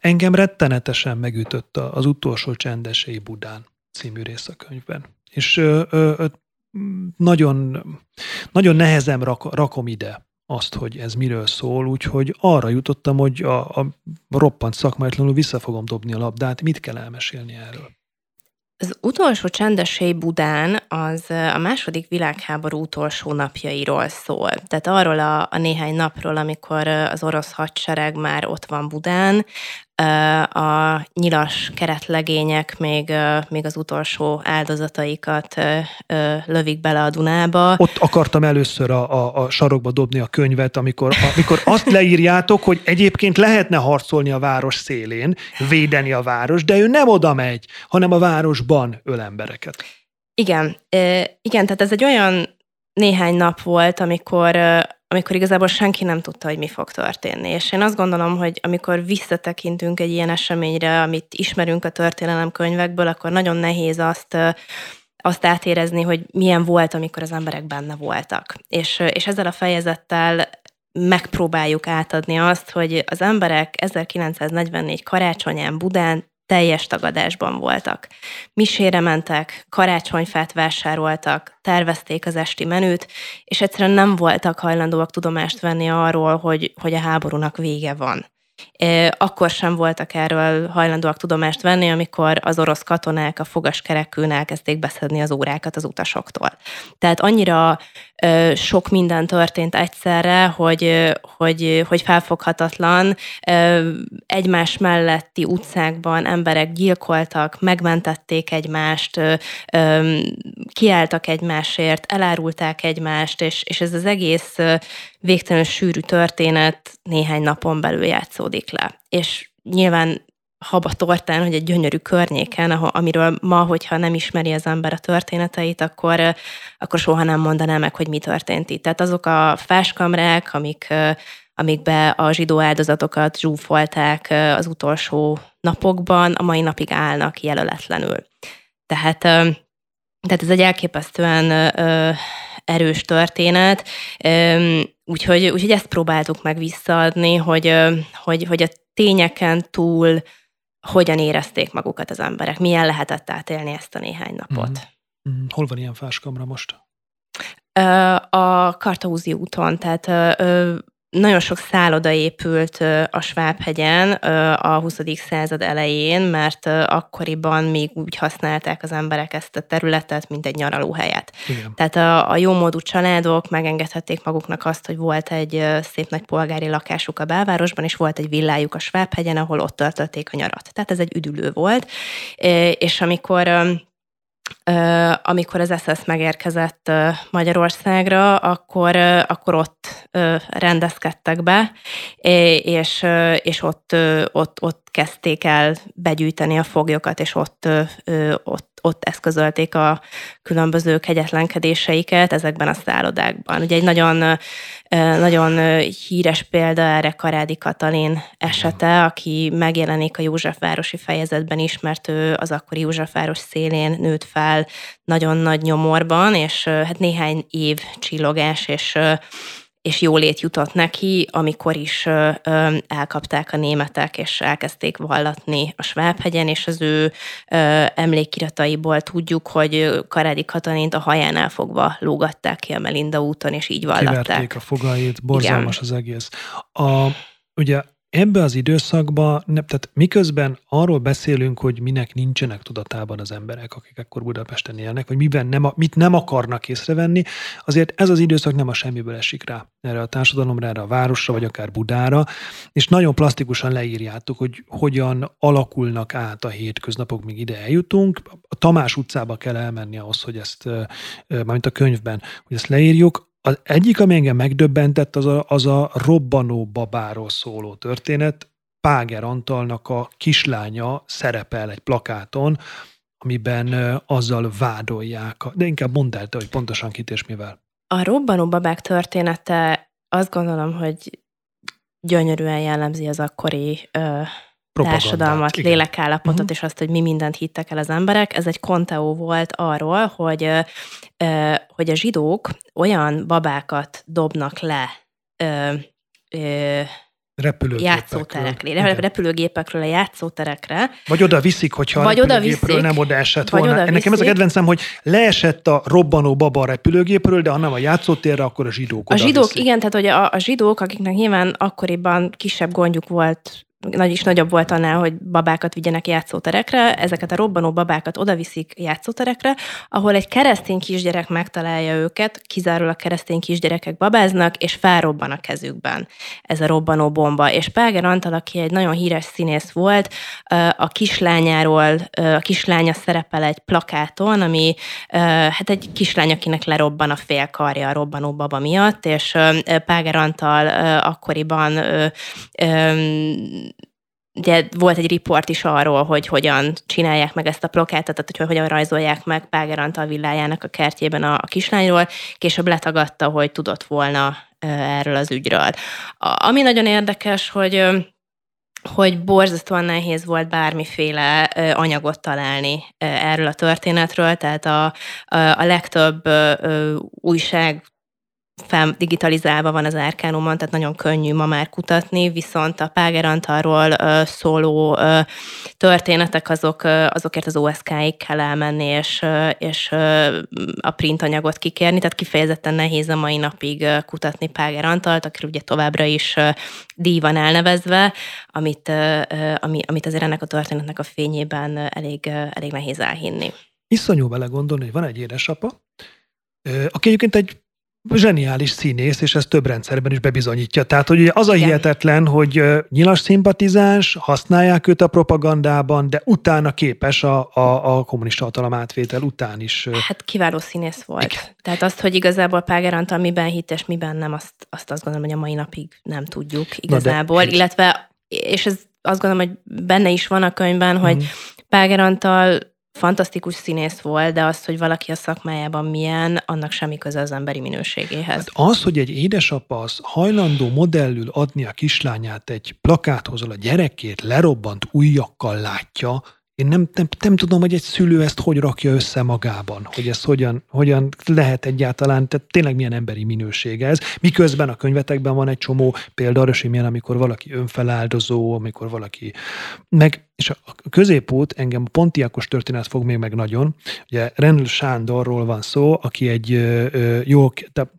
engem rettenetesen megütött az utolsó csendesei Budán című rész a könyvben. És ö, ö, nagyon, nagyon nehezen rak, rakom ide azt, hogy ez miről szól, úgyhogy arra jutottam, hogy a, a roppant szakmájtlanul vissza fogom dobni a labdát. Mit kell elmesélni erről? Az utolsó csendesé Budán az a második világháború utolsó napjairól szól. Tehát arról a, a néhány napról, amikor az orosz hadsereg már ott van Budán, a nyilas keretlegények még, még az utolsó áldozataikat lövik bele a Dunába. Ott akartam először a, a, a sarokba dobni a könyvet, amikor, amikor azt leírjátok, hogy egyébként lehetne harcolni a város szélén, védeni a város, de ő nem oda megy, hanem a városban öl embereket. Igen, igen, tehát ez egy olyan néhány nap volt, amikor amikor igazából senki nem tudta, hogy mi fog történni. És én azt gondolom, hogy amikor visszatekintünk egy ilyen eseményre, amit ismerünk a történelemkönyvekből, akkor nagyon nehéz azt azt átérezni, hogy milyen volt, amikor az emberek benne voltak. És, és ezzel a fejezettel megpróbáljuk átadni azt, hogy az emberek 1944 karácsonyán Budán teljes tagadásban voltak. Misére mentek, karácsonyfát vásároltak, tervezték az esti menüt, és egyszerűen nem voltak hajlandóak tudomást venni arról, hogy, hogy a háborúnak vége van. Akkor sem voltak erről hajlandóak tudomást venni, amikor az orosz katonák a fogaskerekűn elkezdték beszedni az órákat az utasoktól. Tehát annyira sok minden történt egyszerre, hogy, hogy, hogy felfoghatatlan. Egymás melletti utcákban emberek gyilkoltak, megmentették egymást, kiálltak egymásért, elárulták egymást, és, és ez az egész végtelenül sűrű történet néhány napon belül játszódik le. És nyilván haba tortán, hogy egy gyönyörű környéken, ahol, amiről ma, hogyha nem ismeri az ember a történeteit, akkor, akkor soha nem mondaná meg, hogy mi történt itt. Tehát azok a fáskamrák, amik, amikbe a zsidó áldozatokat zsúfolták az utolsó napokban, a mai napig állnak jelöletlenül. Tehát, tehát ez egy elképesztően erős történet, úgyhogy, úgyhogy ezt próbáltuk meg visszaadni, hogy, hogy, hogy a tényeken túl hogyan érezték magukat az emberek, milyen lehetett átélni ezt a néhány napot. Mm. Hol van ilyen fáskamra most? A Kartaúzi úton, tehát nagyon sok szálloda épült a Svábhegyen a 20. század elején, mert akkoriban még úgy használták az emberek ezt a területet, mint egy nyaralóhelyet. Igen. Tehát a, a jómódú családok megengedhették maguknak azt, hogy volt egy szép nagy polgári lakásuk a belvárosban, és volt egy villájuk a Svábhegyen, ahol ott töltötték a nyarat. Tehát ez egy üdülő volt. És amikor amikor az SS megérkezett Magyarországra, akkor, akkor ott rendezkedtek be, és, és ott, ott, ott kezdték el begyűjteni a foglyokat, és ott, ott, ott eszközölték a különböző kegyetlenkedéseiket ezekben a szállodákban. Ugye egy nagyon, nagyon híres példa erre Karádi Katalin esete, aki megjelenik a Józsefvárosi fejezetben is, mert ő az akkori Józsefváros szélén nőtt fel nagyon nagy nyomorban, és hát néhány év csillogás, és és jólét jutott neki, amikor is elkapták a németek, és elkezdték vallatni a Svábhegyen, és az ő emlékirataiból tudjuk, hogy Karádi Katalint a hajánál fogva lógatták ki a Melinda úton, és így vallatták. Kiverték a fogait, borzalmas Igen. az egész. A, ugye ebbe az időszakban, tehát miközben arról beszélünk, hogy minek nincsenek tudatában az emberek, akik akkor Budapesten élnek, vagy miben nem, mit nem akarnak észrevenni, azért ez az időszak nem a semmiből esik rá. Erre a társadalomra, erre a városra, vagy akár Budára, és nagyon plastikusan leírjátok, hogy hogyan alakulnak át a hétköznapok, míg ide eljutunk. A Tamás utcába kell elmenni ahhoz, hogy ezt, mármint a könyvben, hogy ezt leírjuk, az egyik, ami engem megdöbbentett, az a, az a robbanó babáról szóló történet. Páger Antalnak a kislánya szerepel egy plakáton, amiben azzal vádolják, de inkább mondd el hogy pontosan kit és mivel. A robbanó babák története azt gondolom, hogy gyönyörűen jellemzi az akkori ö, társadalmat, igen. lélekállapotot, uh-huh. és azt, hogy mi mindent hittek el az emberek. Ez egy konteó volt arról, hogy, hogy a zsidók olyan babákat dobnak le játszóterekre, repülőgépekről a játszóterekre. Vagy oda viszik, hogyha vagy a repülőgépről oda viszik, nem oda esett vagy volna. Oda Nekem ez a kedvencem, hogy leesett a robbanó baba a repülőgépről, de ha nem a játszótérre, akkor a zsidók A zsidók, viszik. igen, tehát hogy a, a zsidók, akiknek nyilván akkoriban kisebb gondjuk volt nagy is nagyobb volt annál, hogy babákat vigyenek játszóterekre, ezeket a robbanó babákat odaviszik játszóterekre, ahol egy keresztény kisgyerek megtalálja őket, kizárólag keresztény kisgyerekek babáznak, és felrobban a kezükben ez a robbanó bomba. És Páger Antal, aki egy nagyon híres színész volt, a kislányáról, a kislánya szerepel egy plakáton, ami hát egy kislány, akinek lerobban a fél karja a robbanó baba miatt, és Páger Antal akkoriban ugye volt egy riport is arról, hogy hogyan csinálják meg ezt a plakátát, tehát hogy hogyan rajzolják meg Páger Antal villájának a kertjében a, a kislányról, később letagadta, hogy tudott volna erről az ügyről. A, ami nagyon érdekes, hogy hogy borzasztóan nehéz volt bármiféle anyagot találni erről a történetről, tehát a, a legtöbb újság fel, digitalizálva van az Árkánumon, tehát nagyon könnyű ma már kutatni, viszont a Páger Antalról szóló történetek azok, azokért az OSK-ig kell elmenni, és, és a print anyagot kikérni, tehát kifejezetten nehéz a mai napig kutatni Páger Antalt, aki ugye továbbra is díj van elnevezve, amit, ami, amit azért ennek a történetnek a fényében elég, elég nehéz elhinni. Iszonyú bele gondolni, hogy van egy édesapa, aki egyébként egy zseniális színész, és ez több rendszerben is bebizonyítja. Tehát, hogy az a hihetetlen, hogy nyilas szimpatizáns, használják őt a propagandában, de utána képes a, a, a kommunista hatalom átvétel után is. Hát kiváló színész volt. Igen. Tehát azt, hogy igazából Páger Antal miben hit és miben nem, azt, azt azt gondolom, hogy a mai napig nem tudjuk igazából. Illetve, és ez azt gondolom, hogy benne is van a könyvben, hogy mm. Páger Antal fantasztikus színész volt, de az, hogy valaki a szakmájában milyen, annak semmi köze az emberi minőségéhez. Hát az, hogy egy édesapa az hajlandó modellül adni a kislányát egy plakáthoz, a gyerekét lerobbant ujjakkal látja, én nem, nem, nem tudom, hogy egy szülő ezt hogy rakja össze magában, hogy ez hogyan, hogyan lehet egyáltalán, tehát tényleg milyen emberi minőség ez. Miközben a könyvetekben van egy csomó példa arra, milyen, amikor valaki önfeláldozó, amikor valaki meg, és a középút, engem a pontiákos történet fog még meg nagyon. Ugye Rendl Sándorról van szó, aki egy jó, de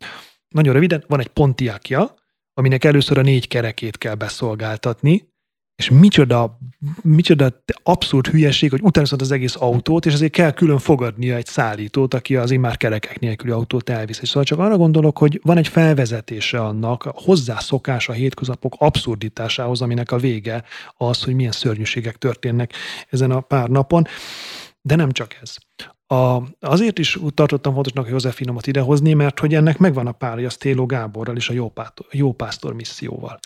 nagyon röviden, van egy pontiákja, aminek először a négy kerekét kell beszolgáltatni, és micsoda, micsoda abszurd hülyeség, hogy utána az egész autót, és azért kell külön fogadnia egy szállítót, aki az immár kerekek nélküli autót elvisz. És szóval csak arra gondolok, hogy van egy felvezetése annak, a hozzászokás a hétköznapok abszurditásához, aminek a vége az, hogy milyen szörnyűségek történnek ezen a pár napon. De nem csak ez. A, azért is tartottam fontosnak Józsefinomat idehozni, mert hogy ennek megvan a párja Télo Gáborral és a Jópásztor, Jópásztor misszióval.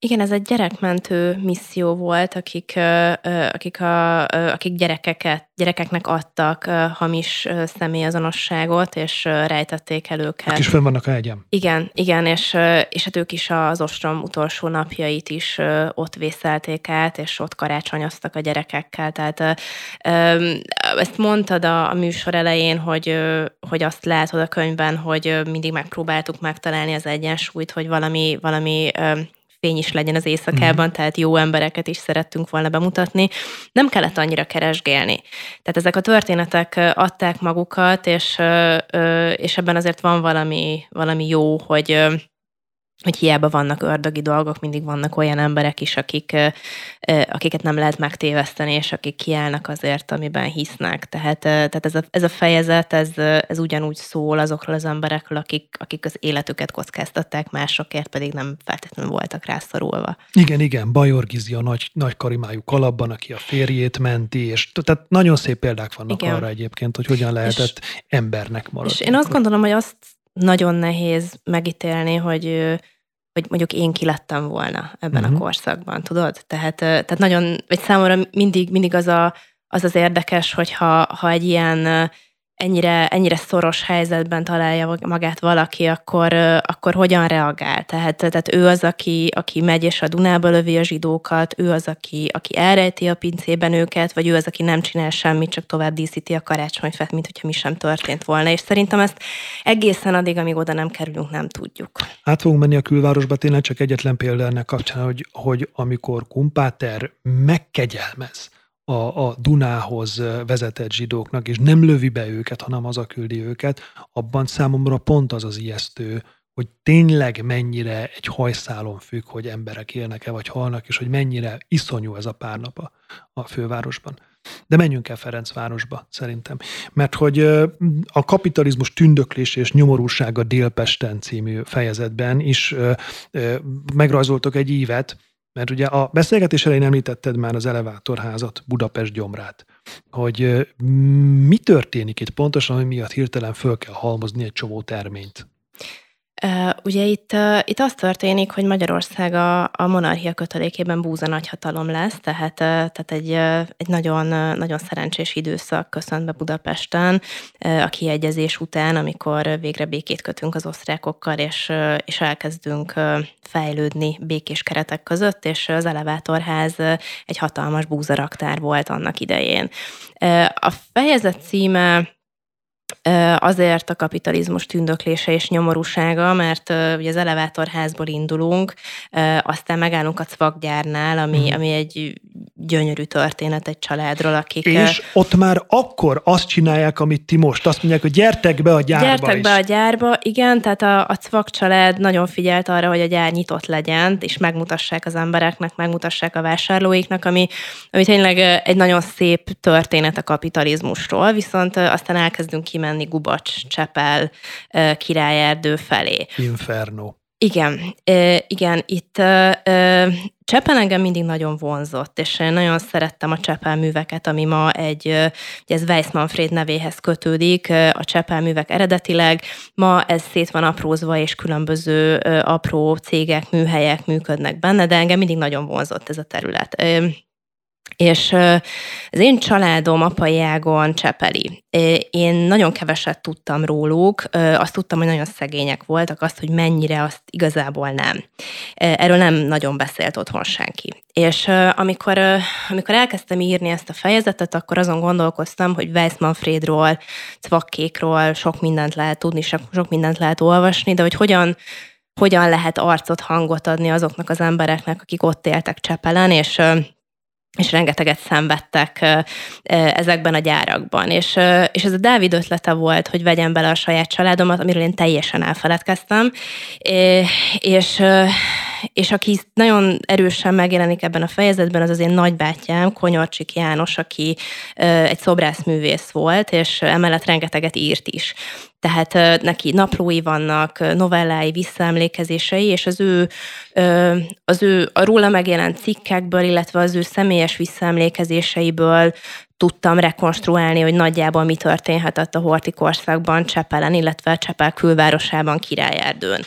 Igen, ez egy gyerekmentő misszió volt, akik, akik, a, akik gyerekeket, gyerekeknek adtak hamis személyazonosságot, és rejtették el őket. Akik is fönn vannak a hegyem. Igen, igen, és, és hát ők is az ostrom utolsó napjait is ott vészelték át, és ott karácsonyoztak a gyerekekkel. Tehát ezt mondtad a, a műsor elején, hogy, hogy azt látod a könyvben, hogy mindig megpróbáltuk megtalálni az egyensúlyt, hogy valami, valami fény is legyen az éjszakában, mm. tehát jó embereket is szerettünk volna bemutatni. Nem kellett annyira keresgélni. Tehát ezek a történetek adták magukat, és, és ebben azért van valami, valami jó, hogy hogy hiába vannak ördögi dolgok, mindig vannak olyan emberek is, akik, akiket nem lehet megtéveszteni, és akik kiállnak azért, amiben hisznek. Tehát, tehát ez, a, ez a fejezet, ez, ez ugyanúgy szól azokról az emberekről, akik, akik az életüket kockáztatták, másokért pedig nem feltétlenül voltak rászorulva. Igen, igen, Bajor Gizi a nagy, nagy karimájú kalapban, aki a férjét menti, és tehát nagyon szép példák vannak igen. arra egyébként, hogy hogyan lehetett és, embernek maradni. És én azt gondolom, hogy azt nagyon nehéz megítélni, hogy hogy mondjuk én kilettem volna ebben uh-huh. a mhm. korszakban, tudod? Tehát, tehát nagyon, vagy számomra mindig, mindig az, a, az az érdekes, hogyha ha egy ilyen ennyire, ennyire szoros helyzetben találja magát valaki, akkor, akkor hogyan reagál? Tehát, tehát ő az, aki, aki megy és a Dunába lövi a zsidókat, ő az, aki, aki elrejti a pincében őket, vagy ő az, aki nem csinál semmit, csak tovább díszíti a karácsonyfát, mint hogyha mi sem történt volna. És szerintem ezt egészen addig, amíg oda nem kerülünk, nem tudjuk. Át fogunk menni a külvárosba, tényleg csak egyetlen példa ennek kapcsán, hogy, hogy amikor Kumpáter megkegyelmez, a, a Dunához vezetett zsidóknak, és nem lövi be őket, hanem az a küldi őket, abban számomra pont az az ijesztő, hogy tényleg mennyire egy hajszálon függ, hogy emberek élnek-e vagy halnak, és hogy mennyire iszonyú ez a pár nap a, a fővárosban. De menjünk el Ferencvárosba, szerintem. Mert hogy a kapitalizmus tündöklés és nyomorúsága Délpesten című fejezetben is megrajzoltok egy ívet, mert ugye a beszélgetés elején említetted már az elevátorházat, Budapest gyomrát, hogy mi történik itt pontosan, hogy miatt hirtelen föl kell halmozni egy csomó terményt. Ugye itt, itt az történik, hogy Magyarország a, a monarchia kötelékében búza nagyhatalom lesz, tehát, tehát egy, egy nagyon, nagyon szerencsés időszak köszönt be Budapesten a kiegyezés után, amikor végre békét kötünk az osztrákokkal, és, és elkezdünk fejlődni békés keretek között, és az elevátorház egy hatalmas búzaraktár volt annak idején. A fejezet címe azért a kapitalizmus tündöklése és nyomorúsága, mert ugye az elevátorházból indulunk, aztán megállunk a cvakgyárnál, ami, hmm. ami egy gyönyörű történet egy családról, akik... És ott már akkor azt csinálják, amit ti most. Azt mondják, hogy gyertek be a gyárba Gyertek is. be a gyárba, igen, tehát a, a cvak család nagyon figyelt arra, hogy a gyár nyitott legyen, és megmutassák az embereknek, megmutassák a vásárlóiknak, ami, ami tényleg egy nagyon szép történet a kapitalizmusról, viszont aztán elkezdünk kimenni Gubacs, Csepel, Királyerdő felé. Inferno. Igen, igen, itt Csepel engem mindig nagyon vonzott, és én nagyon szerettem a Csepel műveket, ami ma egy, ugye ez Weiss Manfred nevéhez kötődik, a Csepel művek eredetileg, ma ez szét van aprózva, és különböző apró cégek, műhelyek működnek benne, de engem mindig nagyon vonzott ez a terület. És az én családom apai ágon Csepeli. Én nagyon keveset tudtam róluk, azt tudtam, hogy nagyon szegények voltak, azt, hogy mennyire, azt igazából nem. Erről nem nagyon beszélt otthon senki. És amikor, amikor elkezdtem írni ezt a fejezetet, akkor azon gondolkoztam, hogy Weiss Manfredról, Cvakkékról sok mindent lehet tudni, sok mindent lehet olvasni, de hogy hogyan hogyan lehet arcot, hangot adni azoknak az embereknek, akik ott éltek Csepelen, és és rengeteget szenvedtek ezekben a gyárakban. És, és ez a Dávid ötlete volt, hogy vegyem bele a saját családomat, amiről én teljesen elfeledkeztem, és, és aki nagyon erősen megjelenik ebben a fejezetben, az az én nagybátyám, Konyorcsik János, aki egy szobrászművész volt, és emellett rengeteget írt is. Tehát neki naplói vannak, novellái, visszaemlékezései, és az ő, az ő a róla megjelent cikkekből, illetve az ő személyes visszaemlékezéseiből tudtam rekonstruálni, hogy nagyjából mi történhetett a horti korszakban Csepelen, illetve Csepel külvárosában Királyerdőn.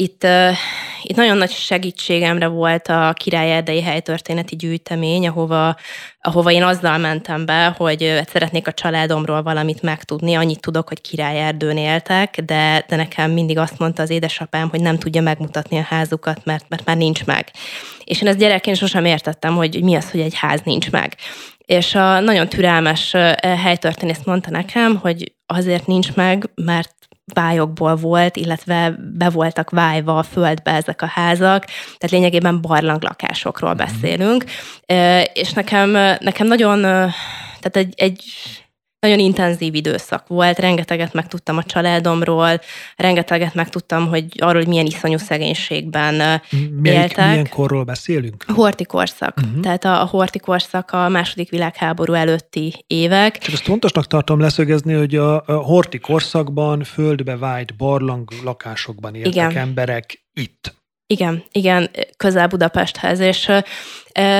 Itt, itt nagyon nagy segítségemre volt a Király Erdei Helytörténeti Gyűjtemény, ahova, ahova én azzal mentem be, hogy szeretnék a családomról valamit megtudni. Annyit tudok, hogy Király Erdőn éltek, de, de nekem mindig azt mondta az édesapám, hogy nem tudja megmutatni a házukat, mert, mert már nincs meg. És én ezt gyerekként sosem értettem, hogy mi az, hogy egy ház nincs meg. És a nagyon türelmes helytörténész mondta nekem, hogy azért nincs meg, mert vályokból volt, illetve be voltak vájva a földbe ezek a házak, tehát lényegében barlanglakásokról mhm. beszélünk, és nekem, nekem nagyon, tehát egy, egy nagyon intenzív időszak volt, rengeteget megtudtam a családomról, rengeteget megtudtam, hogy arról, hogy milyen iszonyú szegénységben Melyik, éltek. Milyen korról beszélünk? A horti korszak. Uh-huh. Tehát a, a horti korszak a második világháború előtti évek. Csak azt fontosnak tartom leszögezni, hogy a, a horti korszakban földbe vájt barlang lakásokban éltek Igen. emberek itt. Igen, igen, közel Budapesthez, és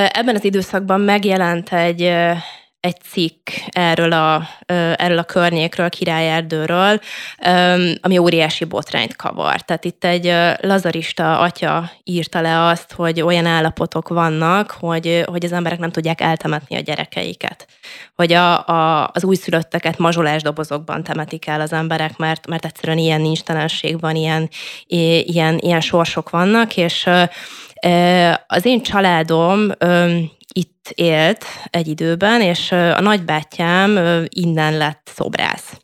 ebben az időszakban megjelent egy egy cikk erről a, erről a környékről, Királyerdőről, ami óriási botrányt kavar. Tehát itt egy lazarista atya írta le azt, hogy olyan állapotok vannak, hogy, hogy az emberek nem tudják eltemetni a gyerekeiket. Hogy a, a, az újszülötteket mazsolásdobozokban temetik el az emberek, mert, mert egyszerűen ilyen nincstelenség van, ilyen, ilyen, ilyen sorsok vannak, és az én családom itt élt egy időben, és a nagybátyám innen lett szobrász.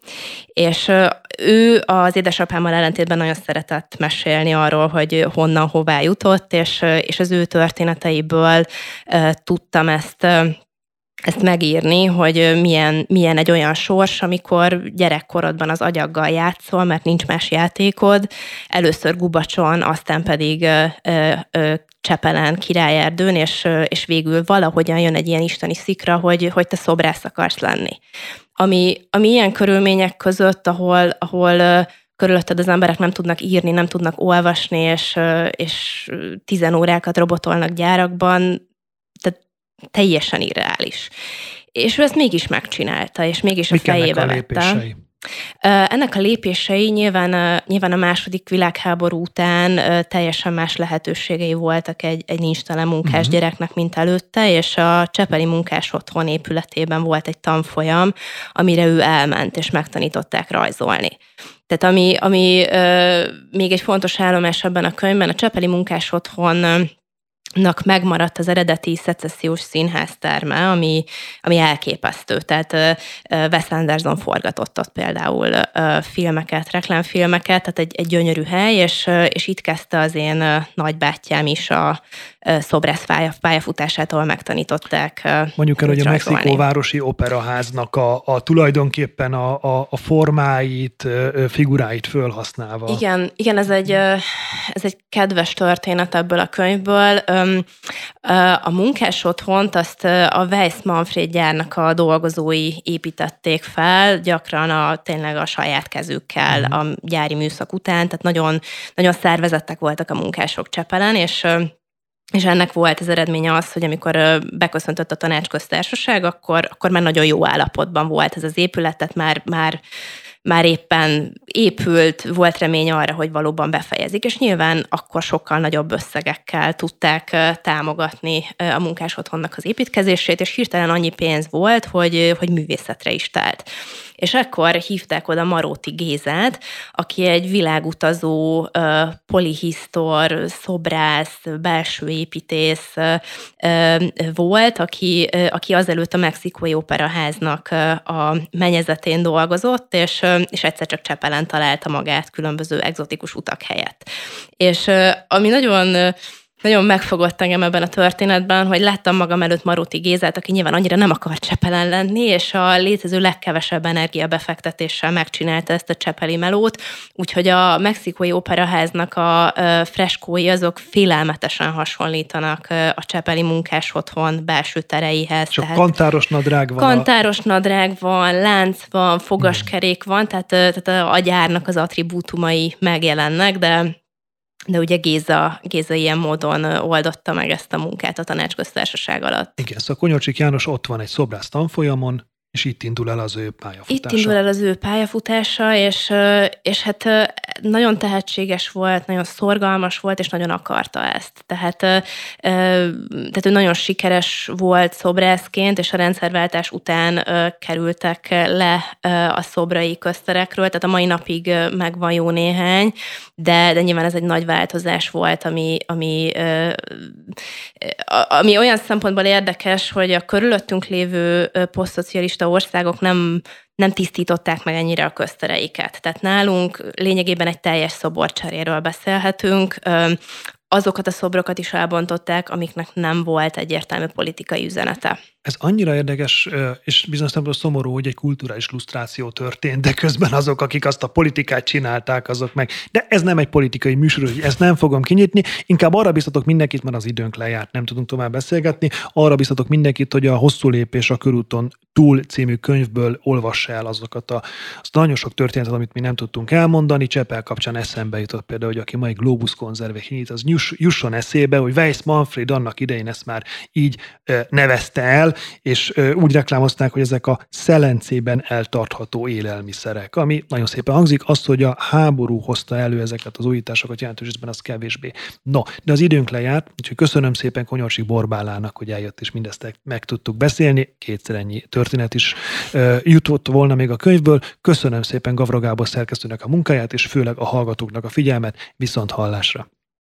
És ő az édesapámmal ellentétben nagyon szeretett mesélni arról, hogy honnan, hová jutott, és, és az ő történeteiből tudtam ezt ezt megírni, hogy milyen, milyen egy olyan sors, amikor gyerekkorodban az agyaggal játszol, mert nincs más játékod, először Gubacson, aztán pedig ö, ö, Csepelen, Királyerdőn, és, és végül valahogyan jön egy ilyen isteni szikra, hogy, hogy te szobrász akarsz lenni. Ami, ami ilyen körülmények között, ahol, ahol körülötted az emberek nem tudnak írni, nem tudnak olvasni, és, és tizen órákat robotolnak gyárakban, teljesen irreális. És ő ezt mégis megcsinálta, és mégis Mik a fejébe vette. Ennek a lépései nyilván, nyilván a második világháború után teljesen más lehetőségei voltak egy, egy nincs tele munkás uh-huh. gyereknek, mint előtte, és a Csepeli munkás otthon épületében volt egy tanfolyam, amire ő elment, és megtanították rajzolni. Tehát ami, ami még egy fontos állomás ebben a könyvben, a Csepeli munkás otthon nak megmaradt az eredeti szecessziós színházterme, ami, ami elképesztő. Tehát uh, Wes Anderson forgatott ott például uh, filmeket, reklámfilmeket, tehát egy, egy gyönyörű hely, és, uh, és itt kezdte az én nagybátyám is a, szobrász pályafutásától megtanították. Mondjuk el, hogy a Mexikóvárosi Operaháznak a, a tulajdonképpen a, a, a formáit, figuráit fölhasználva. Igen, igen ez, egy, ez egy kedves történet ebből a könyvből. A munkás otthont azt a Weiss Manfred gyárnak a dolgozói építették fel, gyakran a, tényleg a saját kezükkel mm. a gyári műszak után, tehát nagyon, nagyon szervezettek voltak a munkások Csepelen, és és ennek volt az eredménye az, hogy amikor beköszöntött a tanácsköztársaság, akkor, akkor már nagyon jó állapotban volt ez az épület, tehát már, már már éppen épült, volt remény arra, hogy valóban befejezik, és nyilván akkor sokkal nagyobb összegekkel tudták támogatni a munkás otthonnak az építkezését, és hirtelen annyi pénz volt, hogy, hogy művészetre is telt. És ekkor hívták oda Maróti Gézát, aki egy világutazó polihisztor, szobrász, belső építész volt, aki, aki azelőtt a Mexikói Operaháznak a menyezetén dolgozott, és, és egyszer csak Csepelen találta magát különböző egzotikus utak helyett. És ami nagyon nagyon megfogott engem ebben a történetben, hogy láttam magam előtt Maróti Gézát, aki nyilván annyira nem akar Csepelen lenni, és a létező legkevesebb energiabefektetéssel megcsinálta ezt a csepeli melót, úgyhogy a mexikói operaháznak a freskói azok félelmetesen hasonlítanak a csepeli munkás otthon belső tereihez. Csak tehát kantáros nadrág van. Kantáros a... nadrág van, lánc van, fogaskerék van, tehát, tehát a gyárnak az attribútumai megjelennek, de de ugye Géza, Géza ilyen módon oldotta meg ezt a munkát a tanácsköztársaság alatt. Igen, szóval Konyocsik János ott van egy szobrász tanfolyamon, És itt indul el az ő pályafutása. Itt indul el az ő pályafutása, és, és hát nagyon tehetséges volt, nagyon szorgalmas volt, és nagyon akarta ezt. Tehát, tehát ő nagyon sikeres volt szobrászként, és a rendszerváltás után kerültek le a szobrai közterekről, tehát a mai napig megvan jó néhány, de, de nyilván ez egy nagy változás volt, ami, ami, ami olyan szempontból érdekes, hogy a körülöttünk lévő posztszocialista országok nem nem tisztították meg ennyire a köztereiket. Tehát nálunk lényegében egy teljes szoborcseréről beszélhetünk. Azokat a szobrokat is elbontották, amiknek nem volt egyértelmű politikai üzenete. Ez annyira érdekes, és bizonyos szempontból szomorú, hogy egy kulturális lusztráció történt, de közben azok, akik azt a politikát csinálták, azok meg. De ez nem egy politikai műsor, hogy ezt nem fogom kinyitni. Inkább arra biztatok mindenkit, mert az időnk lejárt, nem tudunk tovább beszélgetni. Arra biztatok mindenkit, hogy a Hosszú lépés a körúton túl című könyvből olvassa el azokat a, azt nagyon sok történetet, amit mi nem tudtunk elmondani. Csepel kapcsán eszembe jutott például, hogy aki mai Globus konzerve nyit, az jusson eszébe, hogy Weiss Manfred annak idején ezt már így nevezte el, és úgy reklámozták, hogy ezek a szelencében eltartható élelmiszerek, ami nagyon szépen hangzik, azt, hogy a háború hozta elő ezeket az újításokat jelentős részben, az kevésbé. No, de az időnk lejárt, úgyhogy köszönöm szépen Konyorsi Borbálának, hogy eljött, és mindezt meg tudtuk beszélni. Kétszer ennyi történet is jutott volna még a könyvből. Köszönöm szépen Gavra Gábor szerkesztőnek a munkáját, és főleg a hallgatóknak a figyelmet. Viszont hallásra!